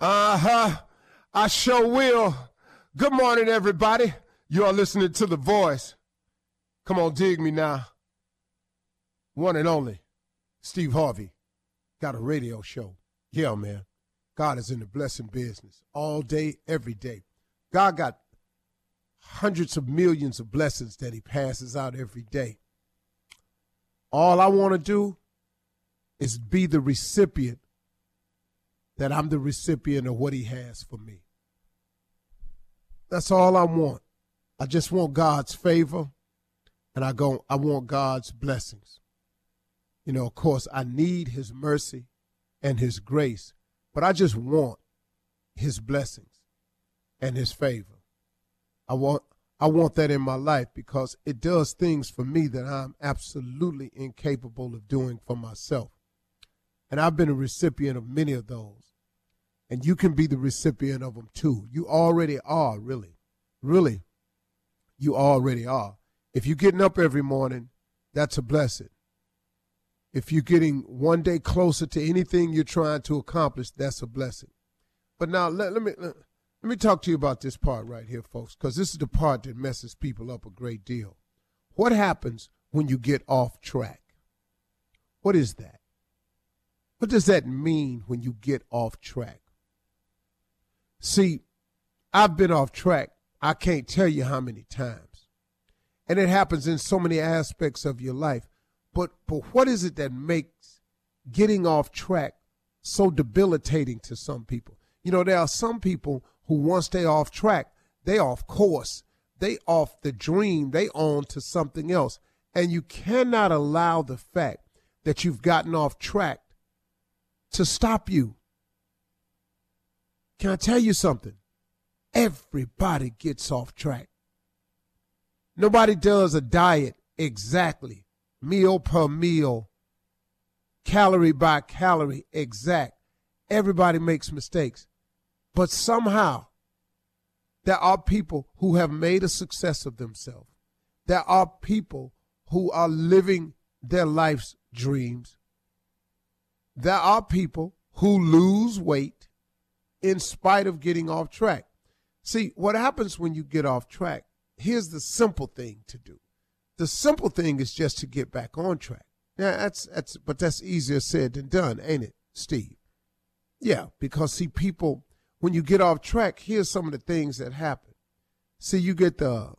Uh huh. I sure will. Good morning, everybody. You are listening to The Voice. Come on, dig me now. One and only, Steve Harvey, got a radio show. Yeah, man. God is in the blessing business all day, every day. God got hundreds of millions of blessings that He passes out every day. All I want to do is be the recipient that I'm the recipient of what he has for me. That's all I want. I just want God's favor and I go I want God's blessings. You know, of course, I need his mercy and his grace, but I just want his blessings and his favor. I want I want that in my life because it does things for me that I'm absolutely incapable of doing for myself. And I've been a recipient of many of those and you can be the recipient of them too. You already are, really. Really, you already are. If you're getting up every morning, that's a blessing. If you're getting one day closer to anything you're trying to accomplish, that's a blessing. But now let, let me let, let me talk to you about this part right here, folks, because this is the part that messes people up a great deal. What happens when you get off track? What is that? What does that mean when you get off track? See, I've been off track. I can't tell you how many times. And it happens in so many aspects of your life. But but what is it that makes getting off track so debilitating to some people? You know, there are some people who once they off track, they off course. They off the dream, they on to something else. And you cannot allow the fact that you've gotten off track to stop you. Can I tell you something? Everybody gets off track. Nobody does a diet exactly, meal per meal, calorie by calorie exact. Everybody makes mistakes. But somehow, there are people who have made a success of themselves. There are people who are living their life's dreams. There are people who lose weight in spite of getting off track. See, what happens when you get off track? Here's the simple thing to do. The simple thing is just to get back on track. Yeah, that's that's but that's easier said than done, ain't it, Steve? Yeah, because see people when you get off track, here's some of the things that happen. See, you get the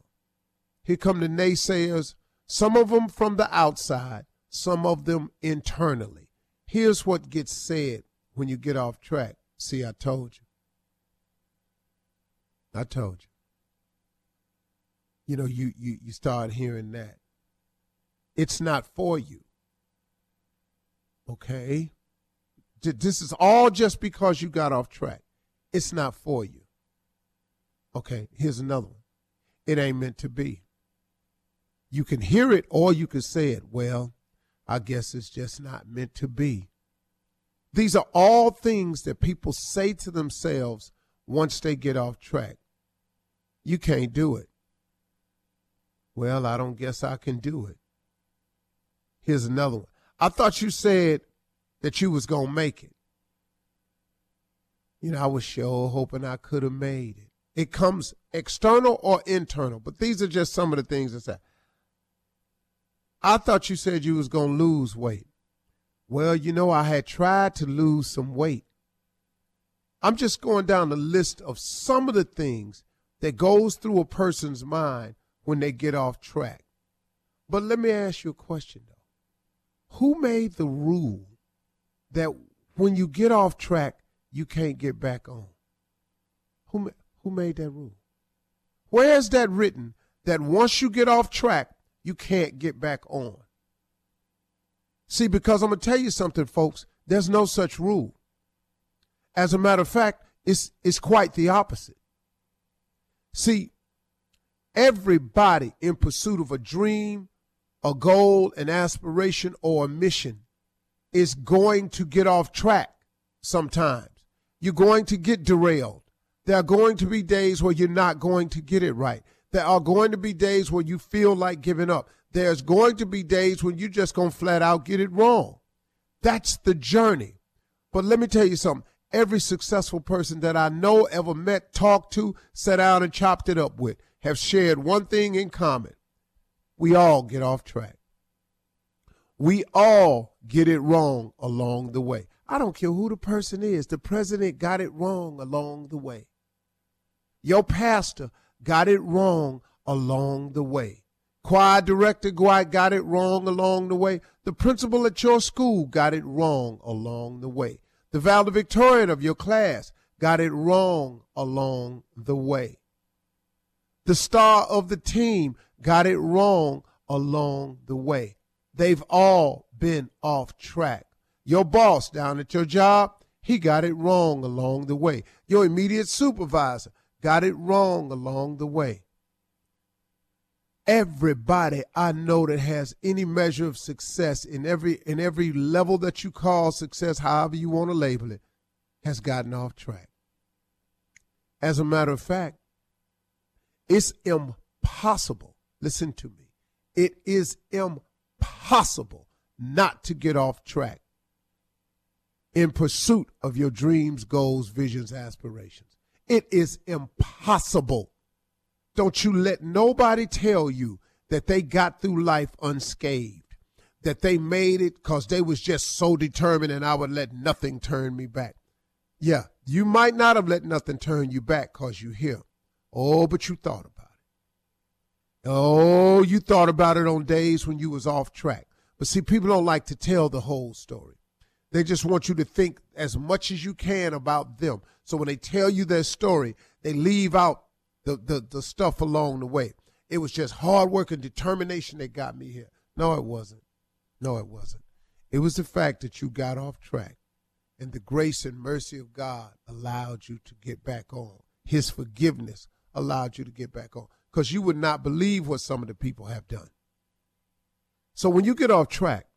here come the naysayers, some of them from the outside, some of them internally. Here's what gets said when you get off track. See, I told you. I told you. You know, you, you, you start hearing that. It's not for you. Okay? This is all just because you got off track. It's not for you. Okay, here's another one. It ain't meant to be. You can hear it or you can say it. Well, I guess it's just not meant to be. These are all things that people say to themselves once they get off track. You can't do it. Well, I don't guess I can do it. Here's another one. I thought you said that you was going to make it. You know, I was sure hoping I could have made it. It comes external or internal, but these are just some of the things that say. I thought you said you was going to lose weight. Well, you know, I had tried to lose some weight. I'm just going down the list of some of the things that goes through a person's mind when they get off track. But let me ask you a question though. Who made the rule that when you get off track, you can't get back on? Who who made that rule? Where is that written that once you get off track, you can't get back on? See, because I'm going to tell you something, folks, there's no such rule. As a matter of fact, it's, it's quite the opposite. See, everybody in pursuit of a dream, a goal, an aspiration, or a mission is going to get off track sometimes. You're going to get derailed. There are going to be days where you're not going to get it right. There are going to be days where you feel like giving up there's going to be days when you're just going to flat out get it wrong. That's the journey. But let me tell you something. every successful person that I know, ever met, talked to, sat down and chopped it up with have shared one thing in common. We all get off track. We all get it wrong along the way. I don't care who the person is. The president got it wrong along the way. Your pastor got it wrong along the way. Choir director got it wrong along the way. The principal at your school got it wrong along the way. The valedictorian of your class got it wrong along the way. The star of the team got it wrong along the way. They've all been off track. Your boss down at your job, he got it wrong along the way. Your immediate supervisor got it wrong along the way. Everybody I know that has any measure of success in every in every level that you call success, however you want to label it, has gotten off track. As a matter of fact, it's impossible. Listen to me. It is impossible not to get off track in pursuit of your dreams, goals, visions, aspirations. It is impossible. Don't you let nobody tell you that they got through life unscathed, that they made it because they was just so determined and I would let nothing turn me back. Yeah, you might not have let nothing turn you back because you're here. Oh, but you thought about it. Oh, you thought about it on days when you was off track. But see, people don't like to tell the whole story. They just want you to think as much as you can about them. So when they tell you their story, they leave out the, the, the stuff along the way. It was just hard work and determination that got me here. No, it wasn't. No, it wasn't. It was the fact that you got off track and the grace and mercy of God allowed you to get back on. His forgiveness allowed you to get back on because you would not believe what some of the people have done. So when you get off track,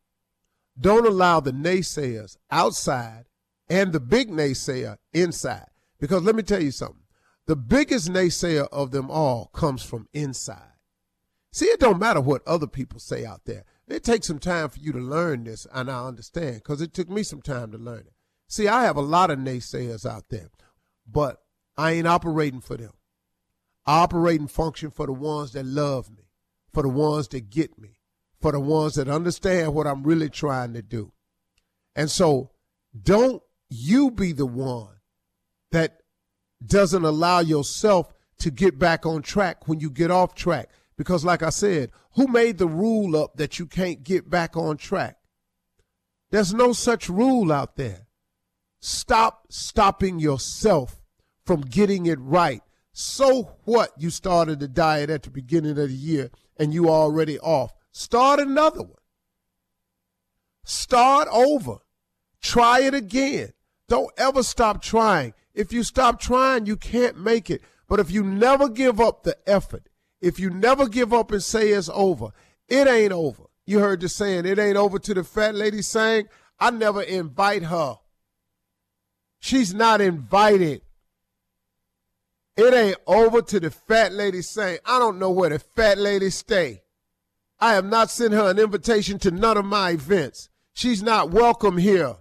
don't allow the naysayers outside and the big naysayer inside. Because let me tell you something. The biggest naysayer of them all comes from inside. See, it don't matter what other people say out there. It takes some time for you to learn this, and I understand because it took me some time to learn it. See, I have a lot of naysayers out there, but I ain't operating for them. I operate and function for the ones that love me, for the ones that get me, for the ones that understand what I'm really trying to do. And so don't you be the one that doesn't allow yourself to get back on track when you get off track. Because, like I said, who made the rule up that you can't get back on track? There's no such rule out there. Stop stopping yourself from getting it right so what you started the diet at the beginning of the year and you are already off? Start another one. Start over. Try it again. Don't ever stop trying. If you stop trying, you can't make it. But if you never give up the effort, if you never give up and say it's over, it ain't over. You heard the saying, it ain't over to the fat lady saying, I never invite her. She's not invited. It ain't over to the fat lady saying, I don't know where the fat lady stay. I have not sent her an invitation to none of my events. She's not welcome here.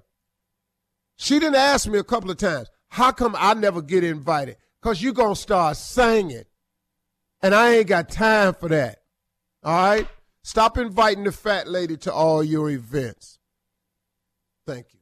She didn't ask me a couple of times, how come I never get invited? Because you're going to start singing. And I ain't got time for that. All right? Stop inviting the fat lady to all your events. Thank you.